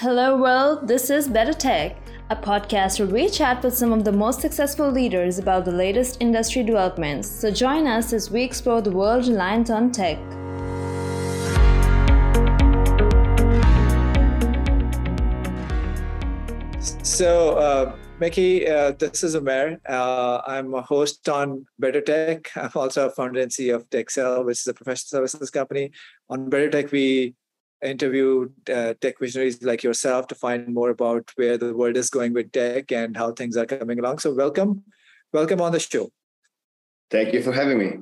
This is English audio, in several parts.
Hello, world. This is Better Tech, a podcast where we chat with some of the most successful leaders about the latest industry developments. So join us as we explore the world reliant on tech. So, uh, Mickey, uh, this is Amer. Uh, I'm a host on Better Tech. I'm also a founder and CEO of Texel, which is a professional services company. On Better Tech, we interview uh, tech visionaries like yourself to find more about where the world is going with tech and how things are coming along. So, welcome, welcome on the show. Thank you for having me.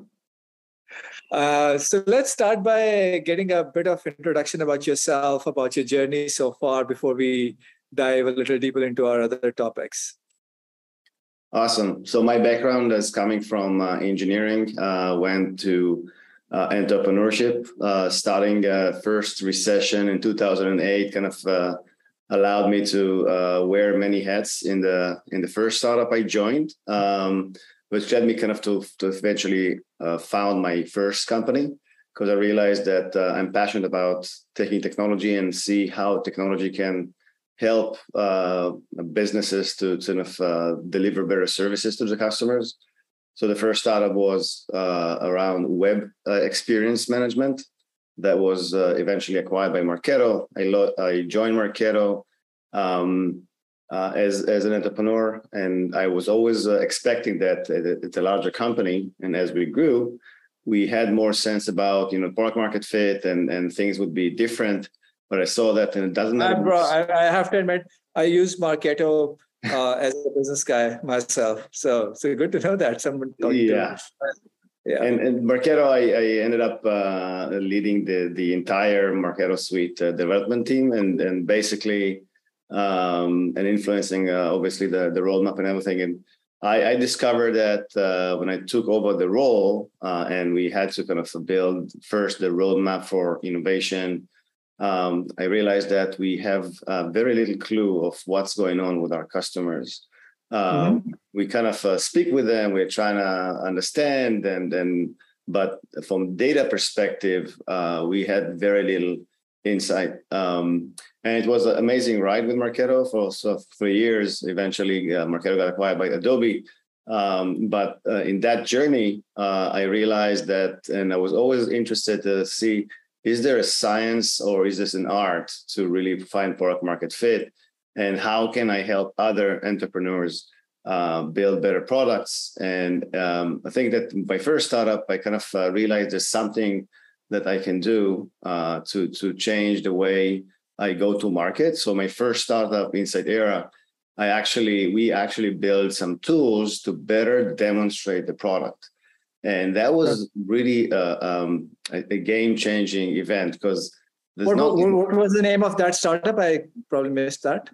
Uh, so let's start by getting a bit of introduction about yourself, about your journey so far, before we dive a little deeper into our other topics. Awesome. So my background is coming from uh, engineering. Uh, went to uh, entrepreneurship, uh, starting uh, first recession in 2008, kind of uh, allowed me to wear many hats in the in the first startup I joined, um, which led me kind of to to eventually found my first company because I realized that I'm passionate about taking technology and see how technology can help uh, businesses to sort of uh, deliver better services to the customers. So the first startup was uh, around web uh, experience management that was uh, eventually acquired by Marketo. I, lo- I joined Marketo um, uh, as, as an entrepreneur, and I was always expecting that it's a larger company. And as we grew, we had more sense about you know product market fit and, and things would be different but I saw that and it doesn't matter. Bro, I, I have to admit, I use Marketo uh, as a business guy myself. So so good to know that someone yeah. Yeah. And, and Marketo, I, I ended up uh, leading the the entire Marketo suite uh, development team, and and basically um, and influencing uh, obviously the the roadmap and everything. And I, I discovered that uh, when I took over the role, uh, and we had to kind of build first the roadmap for innovation, um, I realized that we have uh, very little clue of what's going on with our customers. Um, mm-hmm. We kind of uh, speak with them. We're trying to understand, and and but from data perspective, uh, we had very little insight. Um, and it was an amazing ride with Marketo for so for years. Eventually, uh, Marketo got acquired by Adobe. Um, but uh, in that journey, uh, I realized that, and I was always interested to see is there a science or is this an art to really find product market fit? And how can I help other entrepreneurs uh, build better products? And um, I think that my first startup, I kind of uh, realized there's something that I can do uh, to to change the way I go to market. So my first startup, Insight Era, I actually we actually built some tools to better demonstrate the product and that was really uh, um, a, a game-changing event because what, not, what, what, was the name of that startup? I probably missed that.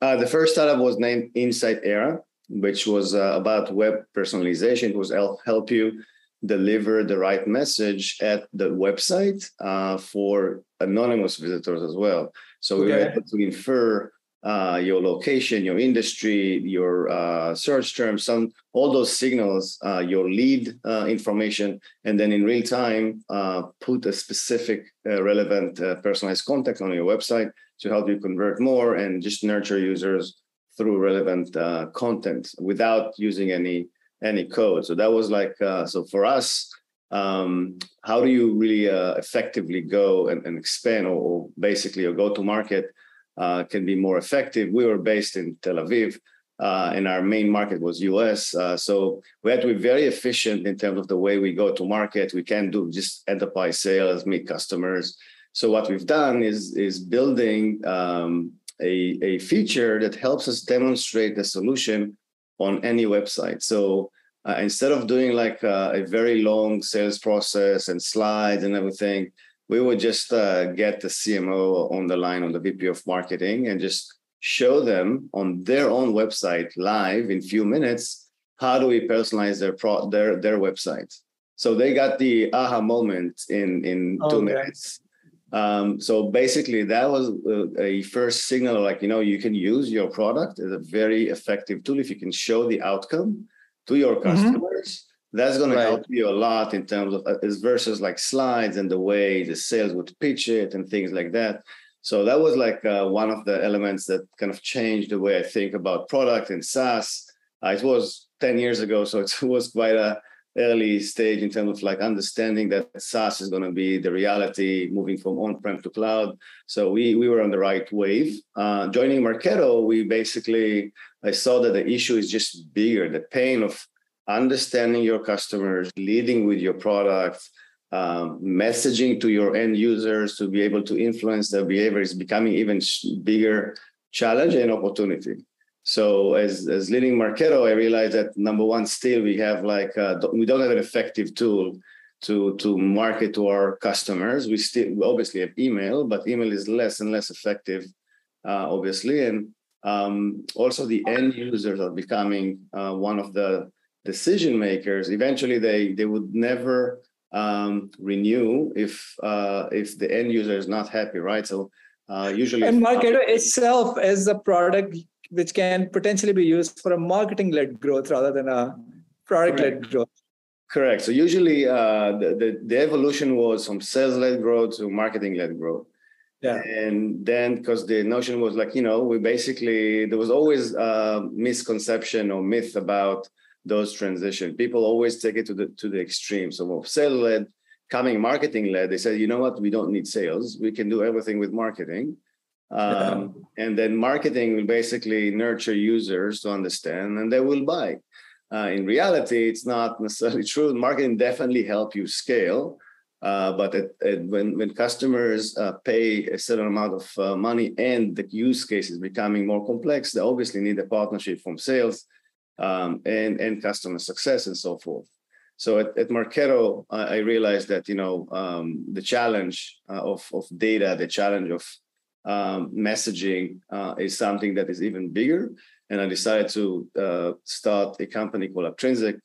Uh, the first startup was named Insight Era, which was uh, about web personalization. It was help help you deliver the right message at the website uh, for anonymous visitors as well. So okay. we were able to infer uh, your location, your industry, your uh, search terms, some all those signals, uh, your lead uh, information, and then in real time uh, put a specific uh, relevant personalized contact on your website to help you convert more and just nurture users through relevant content without using any any code. So that was like so for us. Um, how do you really effectively go and, and expand or, or basically go to market uh, can be more effective. We were based in Tel Aviv, uh, and our main market was US. Uh, so we had to be very efficient in terms of the way we go to market. We can't do just enterprise sales, meet customers. So what we've done is is building um, a, a feature that helps us demonstrate the solution on any website. So uh, instead of doing like uh, a very long sales process and slides and everything, we would just uh, get the CMO on the line on the VP of marketing and just show them on their own website live in few minutes how do we personalize their pro- their their website. So they got the aha moment in in two minutes. Um, so basically, that was a, a first signal, like you know, you can use your product as a very effective tool if you can show the outcome to your mm-hmm. customers. Mm-hmm that's going right. to help you a lot in terms of uh, versus like slides and the way the sales would pitch it and things like that So that was like uh, one of the elements that kind of changed the way I think about product and SaaS. Uh, it was 10 years ago, so it was quite a early stage in terms of like understanding that SaaS is going to be the reality moving from on-prem to cloud. So we we were on the right wave. Uh, joining Marketo, we basically I saw that the issue is just bigger. The pain of understanding your customers, leading with your product, um, messaging to your end users to be able to influence their behavior is becoming even bigger challenge and opportunity. So as, as leading Marketo, I realized that number one, still we have like, uh, we don't have an effective tool to, to market to our customers. We still we obviously have email, but email is less and less effective, uh, obviously. And um, also the end users are becoming uh, one of the decision makers. Eventually they, they would never um, renew if, uh, if the end user is not happy, right? So uh, usually- And Marketo itself as a product which can potentially be used for a marketing led growth rather than a product led growth. Correct. So usually uh, the, the, the evolution was from sales led growth to marketing led growth. Yeah. And then because the notion was like, you know, we basically there was always a misconception or myth about those transition. People always take it to the to the extreme. So sales led, coming marketing led, they said, you know what, we don't need sales. We can do everything with marketing. Um, and then marketing will basically nurture users to understand and they will buy. Uh, in reality, it's not necessarily true. Marketing definitely help you scale, uh, but it, it, when when customers uh, pay a certain amount of uh, money and the use case is becoming more complex, they obviously need a partnership from sales um, and and customer success and so forth. So at, at Marketo, I realized that you know um, the challenge uh, of of data, the challenge of um, messaging uh, is something that is even bigger. And I decided to uh, start a company called Aptrinsic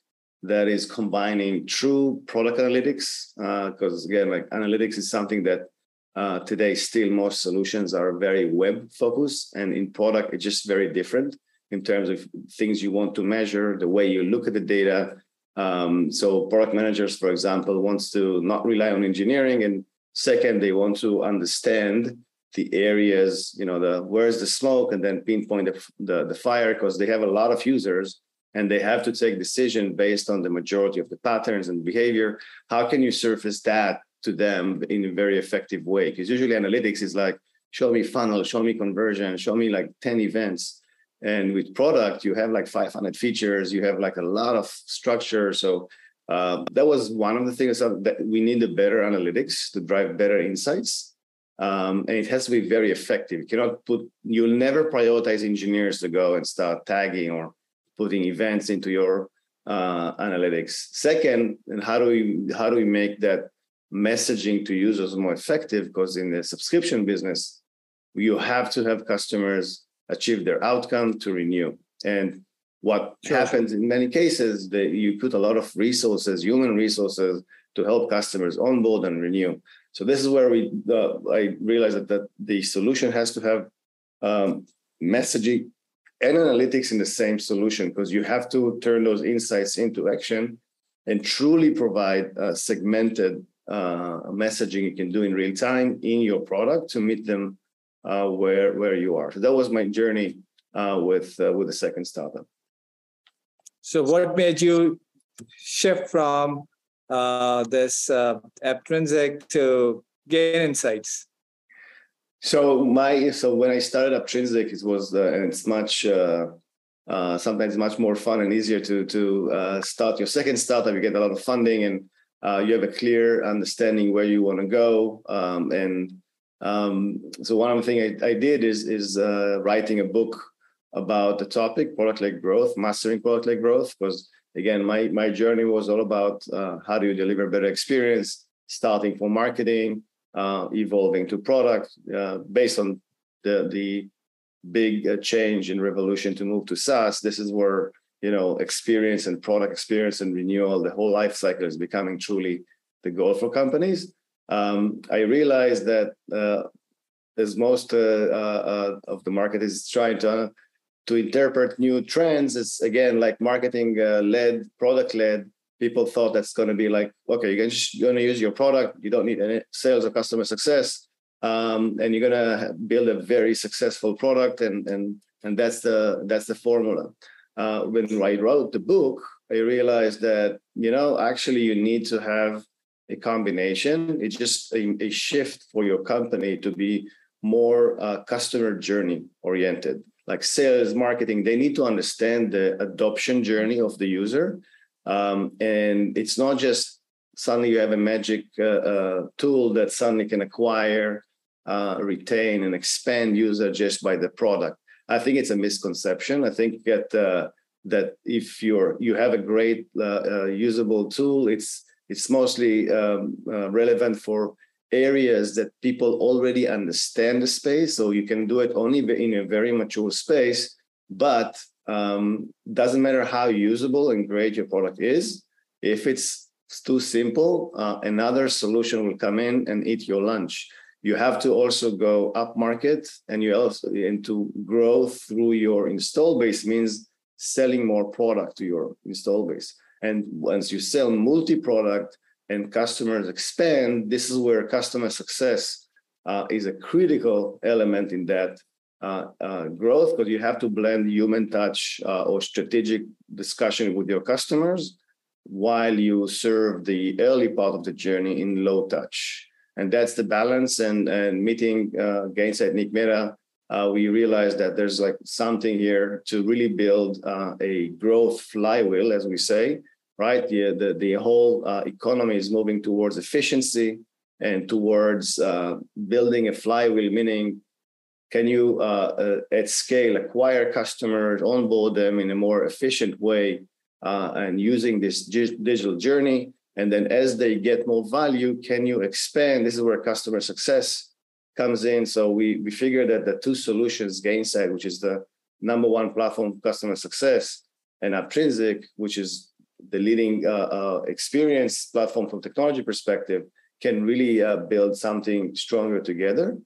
that is combining true product analytics. Because uh, again, like analytics is something that uh, today still most solutions are very web focused, and in product it's just very different in terms of things you want to measure, the way you look at the data. Um, so product managers, for example, wants to not rely on engineering, and second, they want to understand the areas, you know, the where's the smoke, and then pinpoint the the, the fire because they have a lot of users and they have to take decision based on the majority of the patterns and behavior. How can you surface that to them in a very effective way? Because usually analytics is like, show me funnel, show me conversion, show me like 10 events. And with product, you have like 500 features, you have like a lot of structure. So uh, that was one of the things that we need a better analytics to drive better insights um, and it has to be very effective. You cannot put, you'll never prioritize engineers to go and start tagging or putting events into your uh, analytics. Second, and how do we how do we make that messaging to users more effective? Because in the subscription business, you have to have customers achieve their outcome to renew. And what sure. happens in many cases that you put a lot of resources, human resources, to help customers onboard and renew. So this is where we uh, I realized that, that the solution has to have um, messaging and analytics in the same solution because you have to turn those insights into action and truly provide uh, segmented uh, messaging you can do in real time in your product to meet them uh, where where you are. So that was my journey uh, with uh, with the second startup. So what made you shift from uh, this uh, to gain insights? So my so when I started Aptrinsic, it was uh, and it's much uh, uh, sometimes much more fun and easier to to uh, start your second startup. You get a lot of funding and uh, you have a clear understanding where you want to go. Um, and um, so one of the things I, I did is is uh, writing a book about the topic product led growth, mastering product led growth, because again, my my journey was all about uh, how do you deliver better experience, starting from marketing, uh, evolving to product, uh, based on the the big uh, change in revolution to move to SaaS. This is where you know experience and product experience and renewal, the whole life cycle is becoming truly the goal for companies. Um, I realized that uh, as most uh, of the market is trying to to interpret new trends it's again like marketing uh, led product led. People thought that's going to be like okay you're going to use your product. You don't need any sales or customer success. Um, and you're gonna build a very successful product, and and and that's the that's the formula. Uh, when I wrote the book, I realized that you know actually you need to have a combination. It's just a, a shift for your company to be more uh, customer journey oriented, like sales, marketing. They need to understand the adoption journey of the user, um, and it's not just suddenly you have a magic uh, uh, tool that suddenly can acquire, uh, retain, and expand user just by the product. I think it's a misconception. I think that uh, that if you're you have a great uh, usable tool, it's it's mostly um, relevant for areas that people already understand the space. So you can do it only in a very mature space, but um, doesn't matter how usable and great your product is. If it's too simple, uh, another solution will come in and eat your lunch. You have to also go up market and you also and to grow through your install base means selling more product to your install base. And once you sell multi-product, and customers expand, this is where customer success uh, is a critical element in that uh, uh, growth because you have to blend human touch uh, or strategic discussion with your customers while you serve the early part of the journey in low touch. And that's the balance. And, and meeting uh, Gainsight Nick Mehta, uh, we realized that there's like something here to really build uh, a growth flywheel, as we say, right? The, the, the whole uh, economy is moving towards efficiency and towards uh, building a flywheel, meaning can you uh, uh at scale acquire customers, onboard them in a more efficient way, uh, and using this digital journey. And then as they get more value, can you expand? This is where customer success comes in. So we, we figured that the two solutions, Gainsight, which is the number one platform for customer success, and Aptrinsic, which is the leading uh, uh, experience platform from technology perspective can really uh, build something stronger together.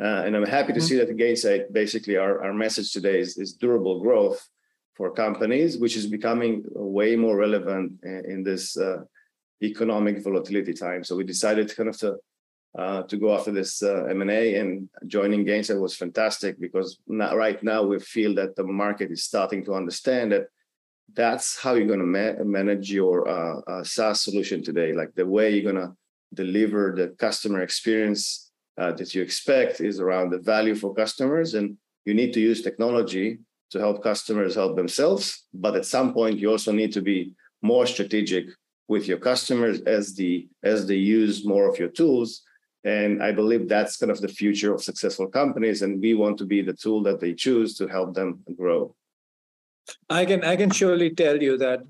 Uh, and I'm happy to mm-hmm. see that Gainsight, basically our, our message today is, is durable growth for companies, which is becoming way more relevant in, in this uh, economic volatility time. So we decided kind of to uh, to go after this M&A and joining Gainsight was fantastic because now, right now we feel that the market is starting to understand that that's how you're going to ma- manage your uh, uh, SaaS solution today. Like the way you're going to deliver the customer experience uh, that you expect is around the value for customers, and you need to use technology to help customers help themselves. But at some point, you also need to be more strategic with your customers as the as they use more of your tools. And I believe that's kind of the future of successful companies, and we want to be the tool that they choose to help them grow. I can I can surely tell you that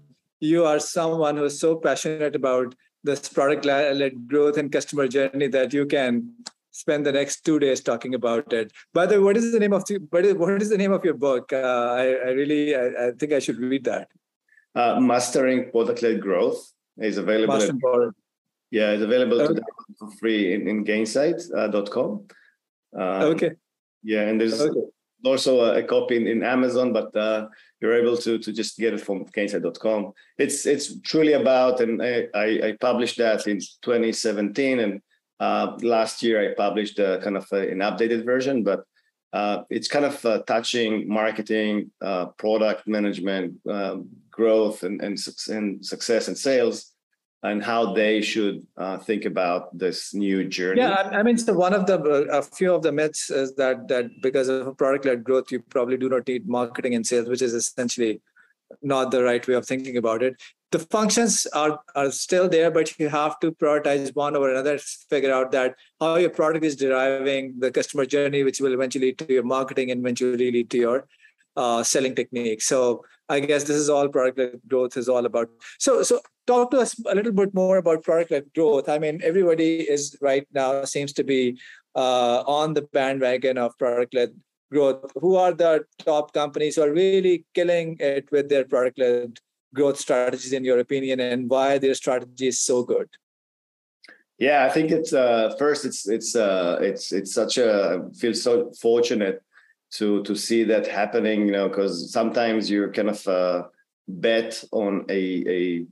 you are someone who is so passionate about this product led growth and customer journey that you can spend the next two days talking about it. By the way, what is the name of the what is, what is the name of your book? Uh, I, I really I, I, think I should read that. Uh, Mastering product led growth is available. At, yeah, it's available okay. for free in, in gainsight.com. Uh, um, okay. Yeah, and there's okay. Also a, a, copy in, in Amazon, but uh, you're able to to just get it from gainsight.com. It's it's truly about, and I, I, published that in 2017, and uh, last year I published a, kind of a, an updated version, but uh, it's kind of uh, touching marketing, uh, product management, um, growth, and, and and success and sales and how they should uh, think about this new journey. Yeah, I mean, so one of the a few of the myths is that that because of product-led growth, you probably do not need marketing and sales, which is essentially not the right way of thinking about it. The functions are are still there, but you have to prioritize one over another. Figure out that how your product is deriving the customer journey, which will eventually lead to your marketing and eventually lead to your uh, selling techniques. So I guess this is all product-led growth is all about. So so talk to us a little bit more about product-led growth. I mean, everybody is right now seems to be uh, on the bandwagon of product-led growth. Who are the top companies who are really killing it with their product-led growth strategies, in your opinion, and why their strategy is so good? Yeah, I think it's uh, first. It's it's uh, it's it's such a I feel so fortunate to to see that happening. You know, because sometimes you're kind of uh, bet on a a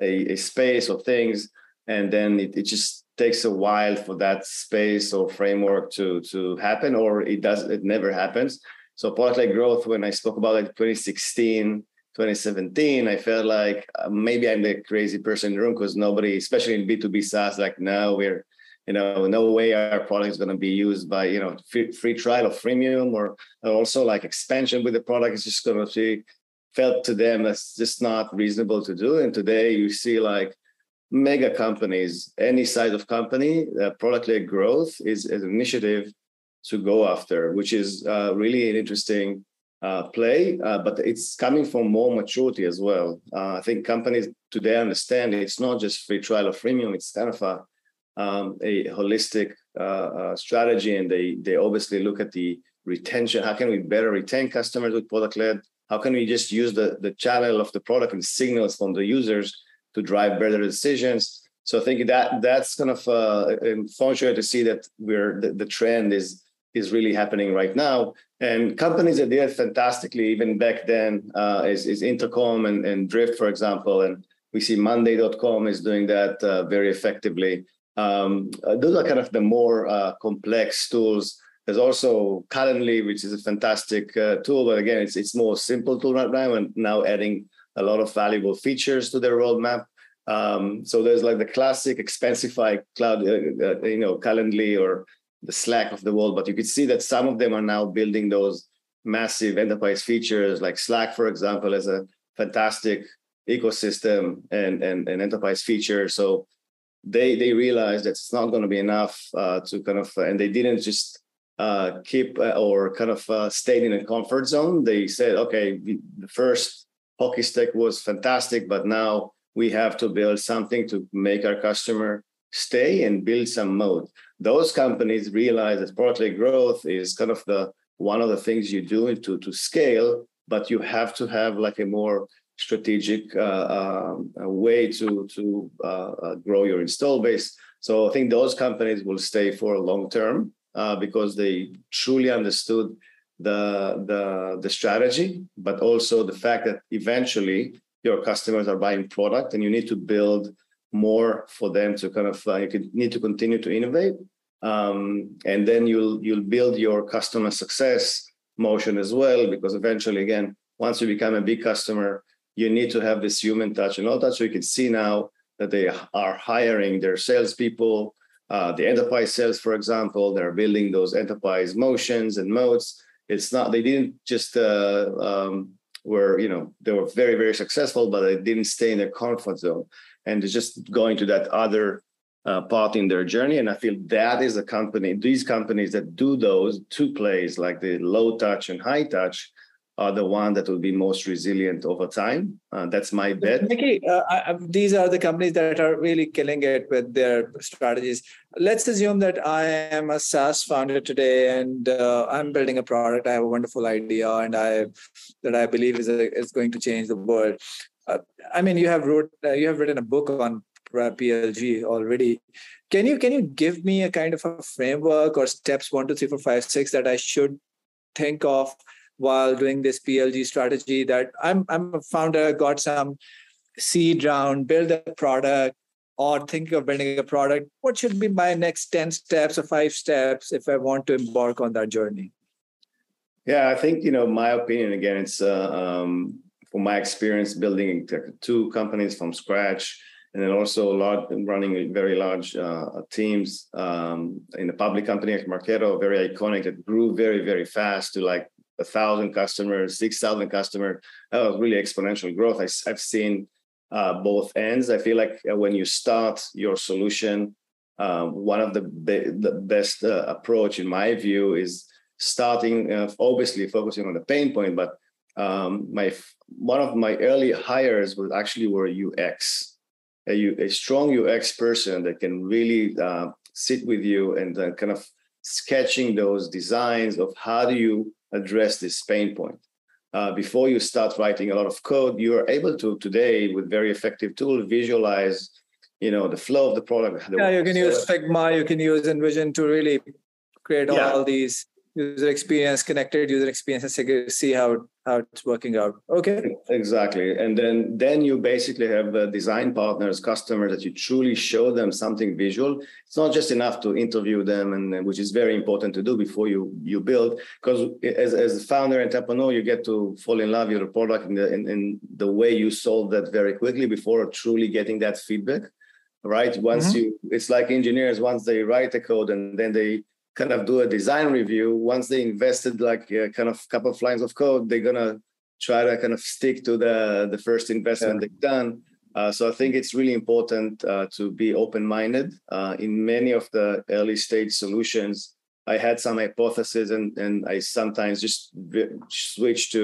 a, a space or things and then it, it just takes a while for that space or framework to to happen, or it does it never happens. So product-led growth, when I spoke about it 2016, 2017, I felt like uh, maybe I'm the crazy person in the room because nobody, especially in B2B SaaS, like now we're, you know, no way our product is going to be used by, you know, free, free trial or freemium or, also like expansion with the product is just going to be felt to them as just not reasonable to do. And today you see like mega companies, any size of company, uh, product-led growth is, is an initiative to go after, which is uh, really an interesting uh, play, uh, but it's coming from more maturity as well. Uh, I think companies today understand it's not just free trial or freemium; it's kind of a um, a holistic uh, uh, strategy, and they they obviously look at the retention. How can we better retain customers with product led? How can we just use the the channel of the product and signals from the users to drive better decisions? So I think that that's kind of uh, unfortunate to see that we're the, the trend is is really happening right now. And companies that did fantastically even back then uh, is, is Intercom and, and Drift, for example. And we see Monday.com is doing that uh, very effectively. Um, uh, those are kind of the more uh, complex tools. There's also Calendly, which is a fantastic uh, tool, but again, it's it's more simple tool right now, and now adding a lot of valuable features to their roadmap. Um, so there's like the classic Expensify cloud, uh, you know, Calendly or the Slack of the world, but you could see that some of them are now building those massive enterprise features, like Slack, for example, as a fantastic ecosystem and, and, and enterprise feature. So they they realized that it's not going to be enough uh, to kind of, and they didn't just uh, keep uh, or kind of uh, stayed in a comfort zone. They said, okay, the first hockey stick was fantastic, but now we have to build something to make our customer stay and build some moat those companies realize that product growth is kind of the one of the things you do to to scale, but you have to have like a more strategic uh, um, way to to uh, uh, grow your install base. So I think those companies will stay for a long term uh, because they truly understood the the the strategy, but also the fact that eventually your customers are buying product and you need to build more for them to kind of uh, you need to continue to innovate um, and then you'll you'll build your customer success motion as well because eventually again once you become a big customer you need to have this human touch and all that so you can see now that they are hiring their salespeople uh, the enterprise sales for example they're building those enterprise motions and modes it's not they didn't just uh, um, were you know they were very very successful but they didn't stay in their comfort zone and just going to that other uh, part in their journey. And I feel that is a company, these companies that do those two plays, like the low touch and high touch, are the one that will be most resilient over time. Uh, that's my bet. Mickey, uh, I, these are the companies that are really killing it with their strategies. Let's assume that I am a SaaS founder today, and uh, I'm building a product. I have a wonderful idea, and I that I believe is a, is going to change the world. Uh, I mean, you have wrote uh, you have written a book on PLG already. Can you can you give me a kind of a framework or steps one, two, three, four, five, six that I should think of while doing this PLG strategy? That I'm I'm a founder, got some seed round, build a product, or thinking of building a product. What should be my next ten steps or five steps if I want to embark on that journey? Yeah, I think you know my opinion. Again, it's uh, um, from my experience building two companies from scratch and then also large, running very large uh, teams um, in a public company like Marketo, very iconic, that grew very, very fast to like a thousand customers, 6,000 customers. That was really exponential growth. I, have seen uh, both ends. I feel like uh, when you start your solution, uh, one of the, be- the best uh, approach, in my view, is starting, uh, obviously focusing on the pain point, but um, my one of my early hires was actually were UX a, strong UX person that can really uh, sit with you and kind of sketching those designs of how do you address this pain point. Uh, before you start writing a lot of code, you are able to today with very effective tool visualize, you know, the flow of the product. yeah, you can use Figma, you can use InVision to really create yeah. all these user experience, connected user experience, and see how how it's working out. Okay. Exactly, and then then you basically have the design partners, customers that you truly show them something visual. It's not just enough to interview them, and which is very important to do before you you build. Because as as a founder entrepreneur, you get to fall in love with your product and the in, in the way you solve that very quickly before truly getting that feedback. Right. Once mm-hmm. you, it's like engineers. Once they write the code and then they kind of do a design review once they invested like a kind of couple of lines of code they're gonna try to kind of stick to the the first investment yeah. they've done. Uh, so i think it's really important uh, to be open-minded. Uh, in many of the early stage solutions i had some hypotheses and and i sometimes just switch to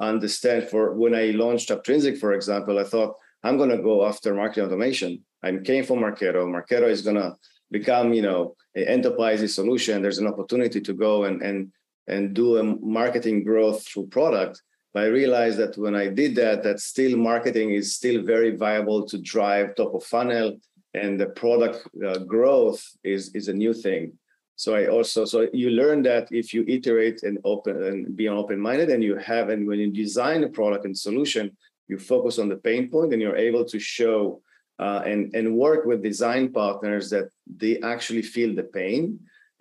understand for when i launched Aptrinsic for example i thought i'm to go after marketing automation. I came from marketo. Marketo is to become you know an enterprise solution there's an opportunity to go and and and do a marketing growth through product. But i realized that when i did that that still marketing is still very viable to drive top of funnel and the product uh, growth is is a new thing. So i also so you learn that if you iterate and open and be open-minded and you have and when you design a product and solution you focus on the pain point and you're able to show uh, and and work with design partners that they actually feel the pain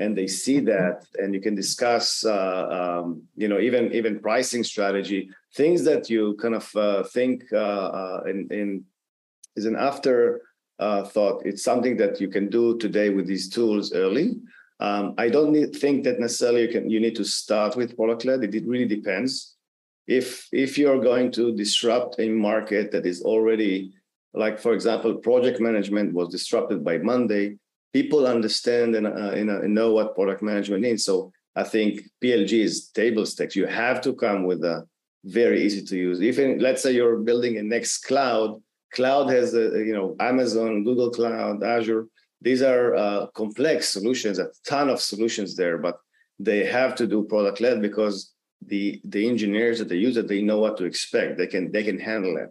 and they see mm-hmm. that and you can discuss uh, um, you know even even pricing strategy things that you kind of uh, think uh, uh, in, in is an after uh, thought. It's something that you can do today with these tools early. Um, i don't need, think that necessarily you can you need to start with product led it, it really depends. If if you're going to disrupt a market that is already like for example project management was disrupted by monday. People understand and, uh, and know what product management is so i think plg is table stakes. You have to come with a very easy to use. Even let's say you're building a next cloud cloud has a, you know amazon google cloud azure. These are uh, complex solutions a ton of solutions there but they have to do product led because the the engineers that they use it they know what to expect. They can they can handle it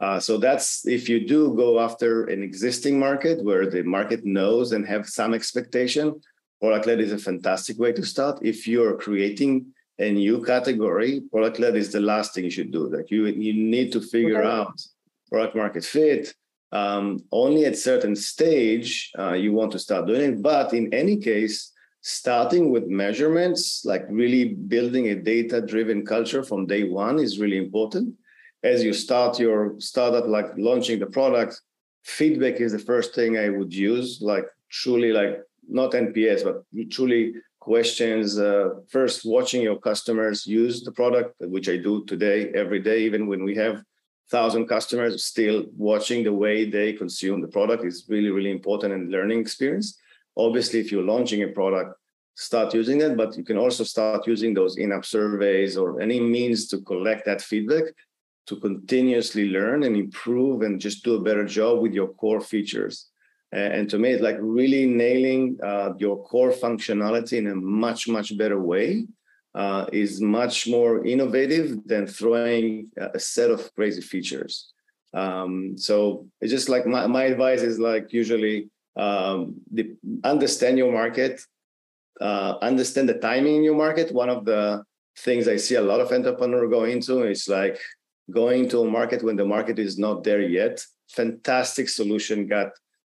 uh, so that's if you do go after an existing market where the market knows and have some expectation, product led is a fantastic way to start. If you're creating a new category, product led is the last thing you should do. Like you, you need to figure okay. out product market fit. Um, only at certain stage uh, you want to start doing it. But in any case, starting with measurements, like really building a data driven culture from day one is really important as you start your startup, like launching the product, feedback is the first thing I would use, like truly like not NPS, but truly questions. Uh, first, watching your customers use the product, which I do today, every day, even when we have thousand customers, still watching the way they consume the product is really, really important and learning experience. Obviously, if you're launching a product, start using it, but you can also start using those in-app surveys or any means to collect that feedback to continuously learn and improve and just do a better job with your core features. And to me, it's like really nailing uh, your core functionality in a much, much better way uh, is much more innovative than throwing a set of crazy features. Um, so it's just like my, my advice is like usually um, the, understand your market, uh, understand the timing in your market. One of the things I see a lot of entrepreneurs go into is like going to a market when the market is not there yet. Fantastic solution got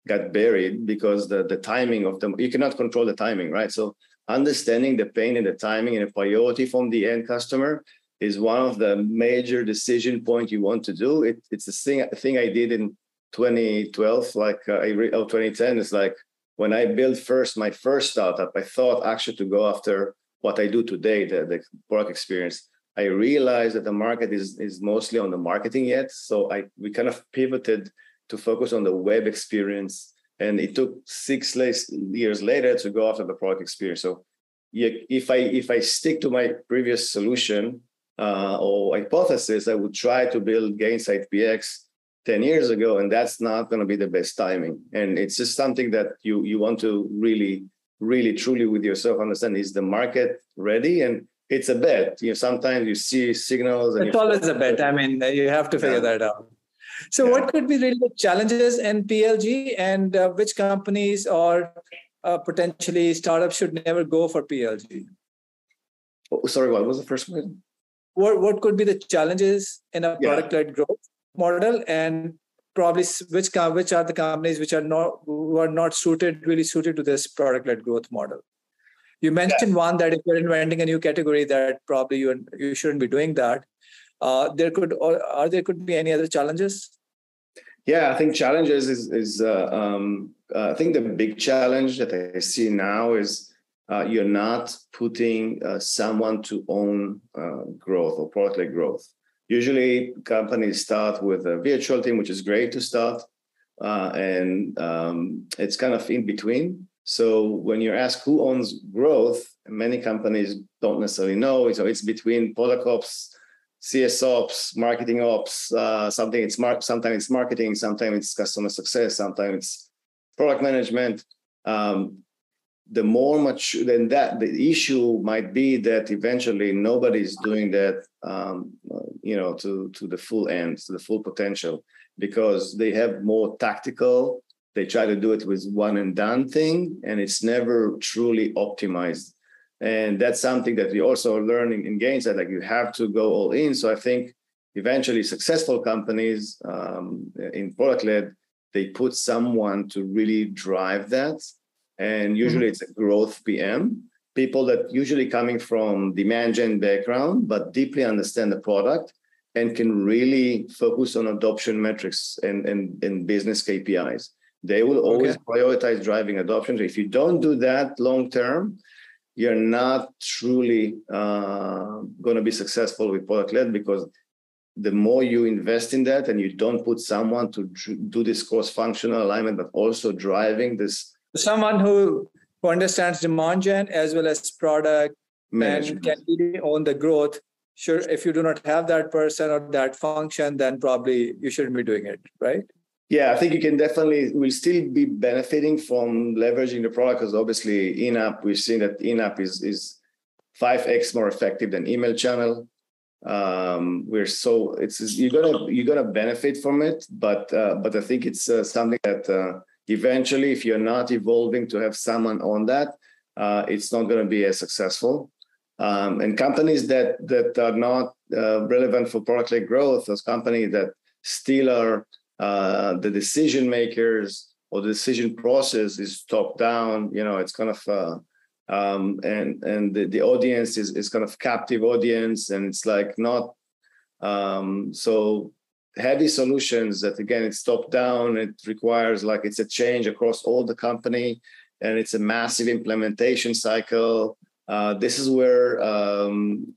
got buried because the the timing of them you cannot control the timing right? So understanding the pain and the timing and the priority from the end customer is one of the major decision point you want to do. It, it's the thing thing i did in 2012 like uh, i re- oh 2010 is like when i built first my first startup i thought actually to go after what i do today the, the product experience I realized that the market is is mostly on the marketing yet. So I we kind of pivoted to focus on the web experience. And it took six years later to go after the product experience. So if I if I stick to my previous solution uh, or hypothesis, I would try to build Gainsight PX 10 years ago, and that's not going to be the best timing. And it's just something that you you want to really, really, truly with yourself understand: is the market ready? And it's a bet. You know, sometimes you see signals. And it's always a bet. I mean, you have to figure yeah. that out. So, yeah. what could be really the challenges in PLG, and uh, which companies or uh, potentially startups should never go for PLG? Oh, sorry, what was the first question? What what could be the challenges in a Yeah. product-led growth model, and probably which which are the companies which are not who are not suited really suited to this product-led growth model? You mentioned one that if you're inventing a new category, that probably you you shouldn't be doing that. Uh, there could or are there could be any other challenges? Yeah, I think challenges is is uh, um, uh, I think the big challenge that I see now is uh, you're not putting uh, someone to own uh, growth or product growth. Usually, companies start with a virtual team, which is great to start, uh, and um, it's kind of in between. So when you're asked who owns growth, many companies don't necessarily know. So it's between product ops, CS ops, marketing ops, uh, something it's mar- sometimes it's marketing, sometimes it's customer success, sometimes it's product management. Um, the more much than that, the issue might be that eventually nobody's doing that, um, you know, to to the full end, to the full potential, because they have more tactical. They try to do it with one and done thing, and it's never truly optimized and that's something that we also are learning in Gainsight. Like you have to go all in. So I think eventually successful companies um, in product led they put someone to really drive that, and usually it's a growth PM. People that usually coming from demand gen background, but deeply understand the product and can really focus on adoption metrics and, and, and business KPIs. They will always Okay. prioritize driving adoption. If you don't do that long term, you're not truly uh, going to be successful with product led because the more you invest in that and you don't put someone to do this cross functional alignment, but also driving this Someone who who understands demand gen as well as product and can really own the growth. Sure, if you do not have that person or that function, then probably you shouldn't be doing it, right? Yeah, I think you can definitely will still be benefiting from leveraging the product because obviously in-app we've seen that in-app is is five x more effective than email channel. Um, we're so it's you're gonna you're gonna benefit from it, but uh, but I think it's uh, something that uh, eventually, if you're not evolving to have someone on that, uh, it's not to be as successful. Um, and companies that that are not uh, relevant for product-led growth, those companies that still are uh, the decision makers or the decision process is top down. You know, it's kind of uh, um, and and the, the audience is is kind of captive audience, and it's like not um, so heavy solutions that again it's top down. It requires like it's a change across all the company, and it's a massive implementation cycle. Uh, this is where um,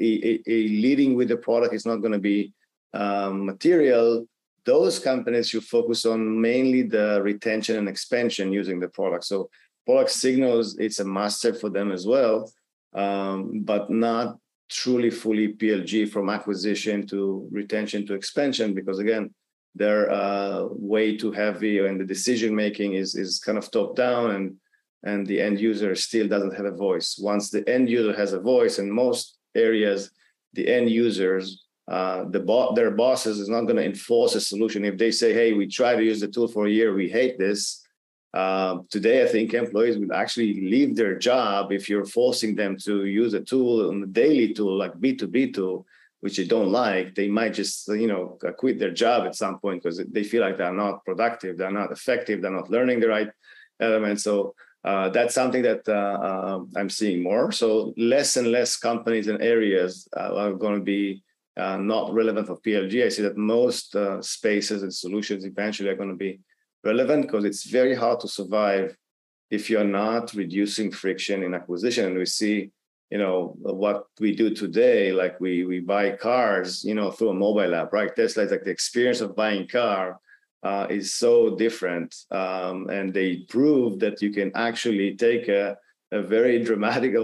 a, a, leading with the product is not going to be um, material those companies should focus on mainly the retention and expansion using the product. So product signals, it's a must-have for them as well, um, but not truly fully PLG from acquisition to retention to expansion, because again, they're uh, way too heavy and the decision making is is kind of top down and and the end user still doesn't have a voice. Once the end user has a voice, in most areas, the end users uh, the bo- their bosses is not going to enforce a solution. If they say hey we try to use the tool for a year we hate this uh, today i think employees will actually leave their job if you're forcing them to use a tool on a daily tool like b2b tool which they don't like. They might just you know quit their job at some point because they feel like they're not productive they're not effective they're not learning the right elements so uh, that's something that uh, uh, i'm seeing more. So less and less companies and areas uh, are going to be uh, not relevant for PLG. I see that most uh, spaces and solutions eventually are going to be relevant because it's very hard to survive if you're not reducing friction in acquisition. And we see, you know, what we do today, like we we buy cars, you know, through a mobile app, right? Tesla is like the experience of buying car uh, is so different, um, and they prove that you can actually take a a very dramatic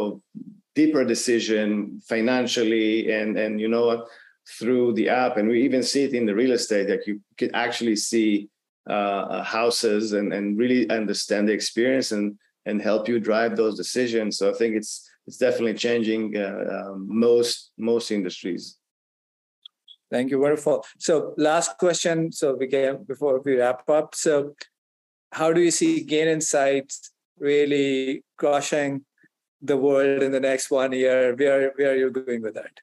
deeper decision financially and and you know what through the app and we even see it in the real estate that you can actually see uh, houses and and really understand the experience and and help you drive those decisions so i think it's it's definitely changing uh, um, most most industries Thank you. Wonderful. So last question. So we can before we wrap up. So how do you see Gain Insights really crushing the world in the next one year? Where where are you going with that?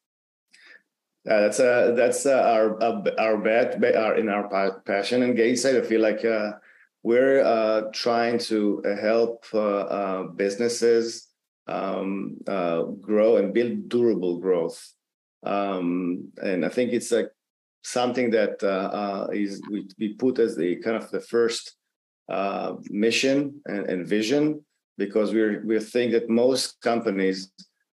Uh, that's uh, that's our our bet, our, in our passion and Gainsight. I feel like uh, we're uh, trying to help businesses um, grow and build durable growth. Um, and I think it's like something that is we, we put as the kind of the first mission and, and vision because we're we think that most companies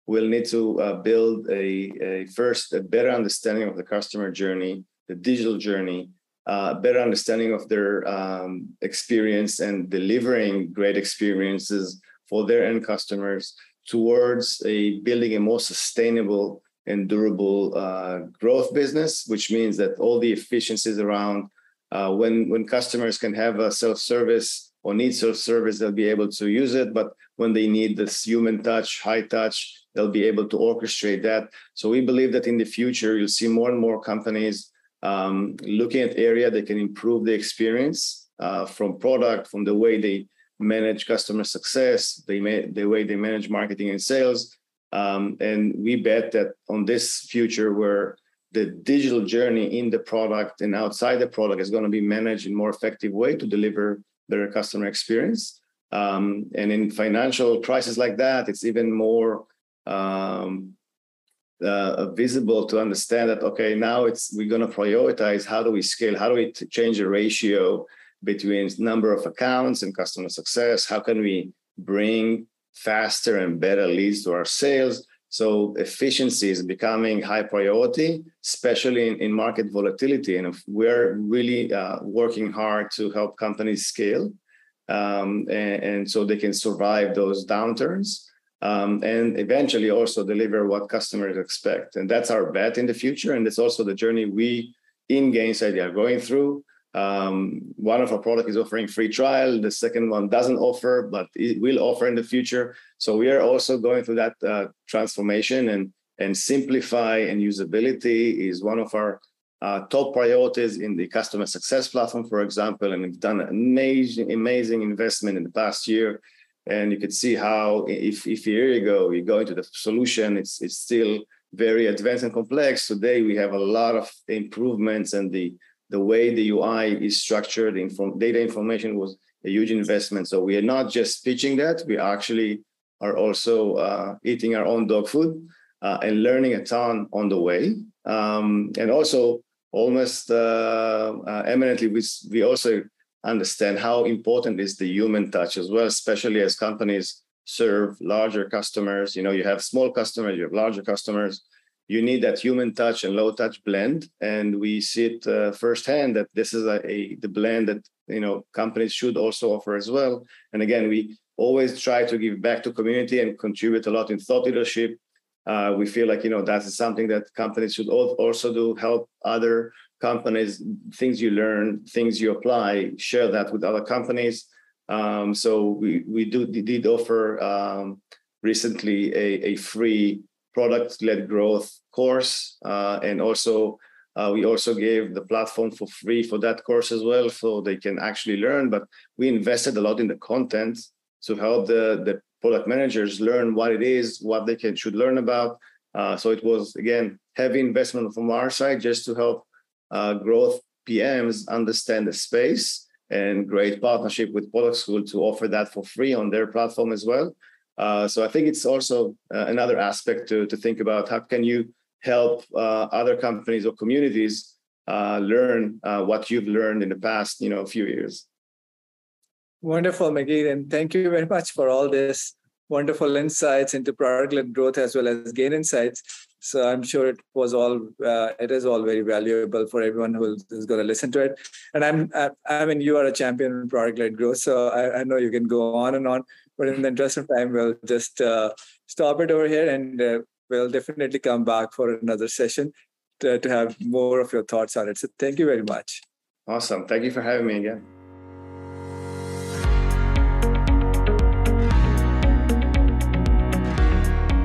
will need to uh, build a, a, first a better understanding of the customer journey, the digital journey, uh, better understanding of their um, experience and delivering great experiences for their end customers towards a building a more sustainable and durable uh, growth business, which means that all the efficiencies around uh, when when customers can have a self service or need self service, they'll be able to use it. But when they need this human touch, high touch, they'll be able to orchestrate that. So we believe that in the future, you'll see more and more companies um, looking at area that can improve the experience uh, from product, from the way they manage customer success, they may, the way they manage marketing and sales. Um, and we bet that on this future where the digital journey in the product and outside the product is going to be managed in more effective way to deliver better customer experience. Um, and in financial crisis like that, it's even more um, uh, visible to understand that okay, now it's we're going to prioritize how do we scale, how do we t- change the ratio between number of accounts and customer success? How can we bring faster and better leads to our sales? So efficiency is becoming high priority, especially in, in market volatility. And we're really uh, working hard to help companies scale, um, and, and, so they can survive those downturns, um, and eventually also deliver what customers expect. And that's our bet in the future, and it's also the journey we in Gainsight are going through. Um, one of our product is offering free trial. The second one doesn't offer, but it will offer in the future. So we are also going through that uh, transformation and and simplify and usability is one of our uh, top priorities in the customer success platform, for example. And we've done an amazing, amazing investment in the past year. And you could see how if, if a year ago you go into the solution, it's it's still very advanced and complex. Today we have a lot of improvements and the the way the UI is structured, data information was a huge investment. So we are not just pitching that, we actually are also uh, eating our own dog food uh, and learning a ton on the way. Um, and also, almost uh, uh eminently, we, we also understand how important is the human touch as well, especially as companies serve larger customers. You know, you have small customers, you have larger customers you need that human touch and low touch blend and we see it uh, firsthand that this is a, a, the blend that you know companies should also offer as well. And again we always try to give back to community and contribute a lot in thought leadership. Uh, we feel like you know that's something that companies should also do help other companies things you learn things you apply share that with other companies. Um, so we we do did offer um, recently a, a free product-led growth course, uh, and also uh, we also gave the platform for free for that course as well, so they can actually learn. But we invested a lot in the content to help the the product managers learn what it is, what they can should learn about. Uh, so it was again heavy investment from our side just to help uh, growth PMs understand the space and great partnership with Product School to offer that for free on their platform as well. Uh, so I think it's also uh, another aspect to, to think about how can you help uh, other companies or communities uh, learn uh, what you've learned in the past, you know, few years. Wonderful, Mickey, and thank you very much for all this wonderful insights into product-led growth as well as Gainsights. So I'm sure it was all it is all very valuable for everyone who is going to listen to it. And I'm I mean you are a champion in product-led growth, so I, I know you can go on and on but in the interest of time, we'll just uh, stop it over here and uh, we'll definitely come back for another session to, to have more of your thoughts on it. So thank you very much. Awesome. Thank you for having me again.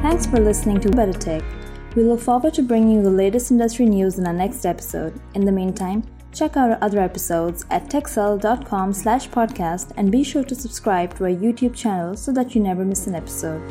Thanks for listening to Better Tech. We look forward to bringing you the latest industry news in our next episode. In the meantime, Check out our other episodes at techcell.com slash podcast and be sure to subscribe to our YouTube channel so that you never miss an episode.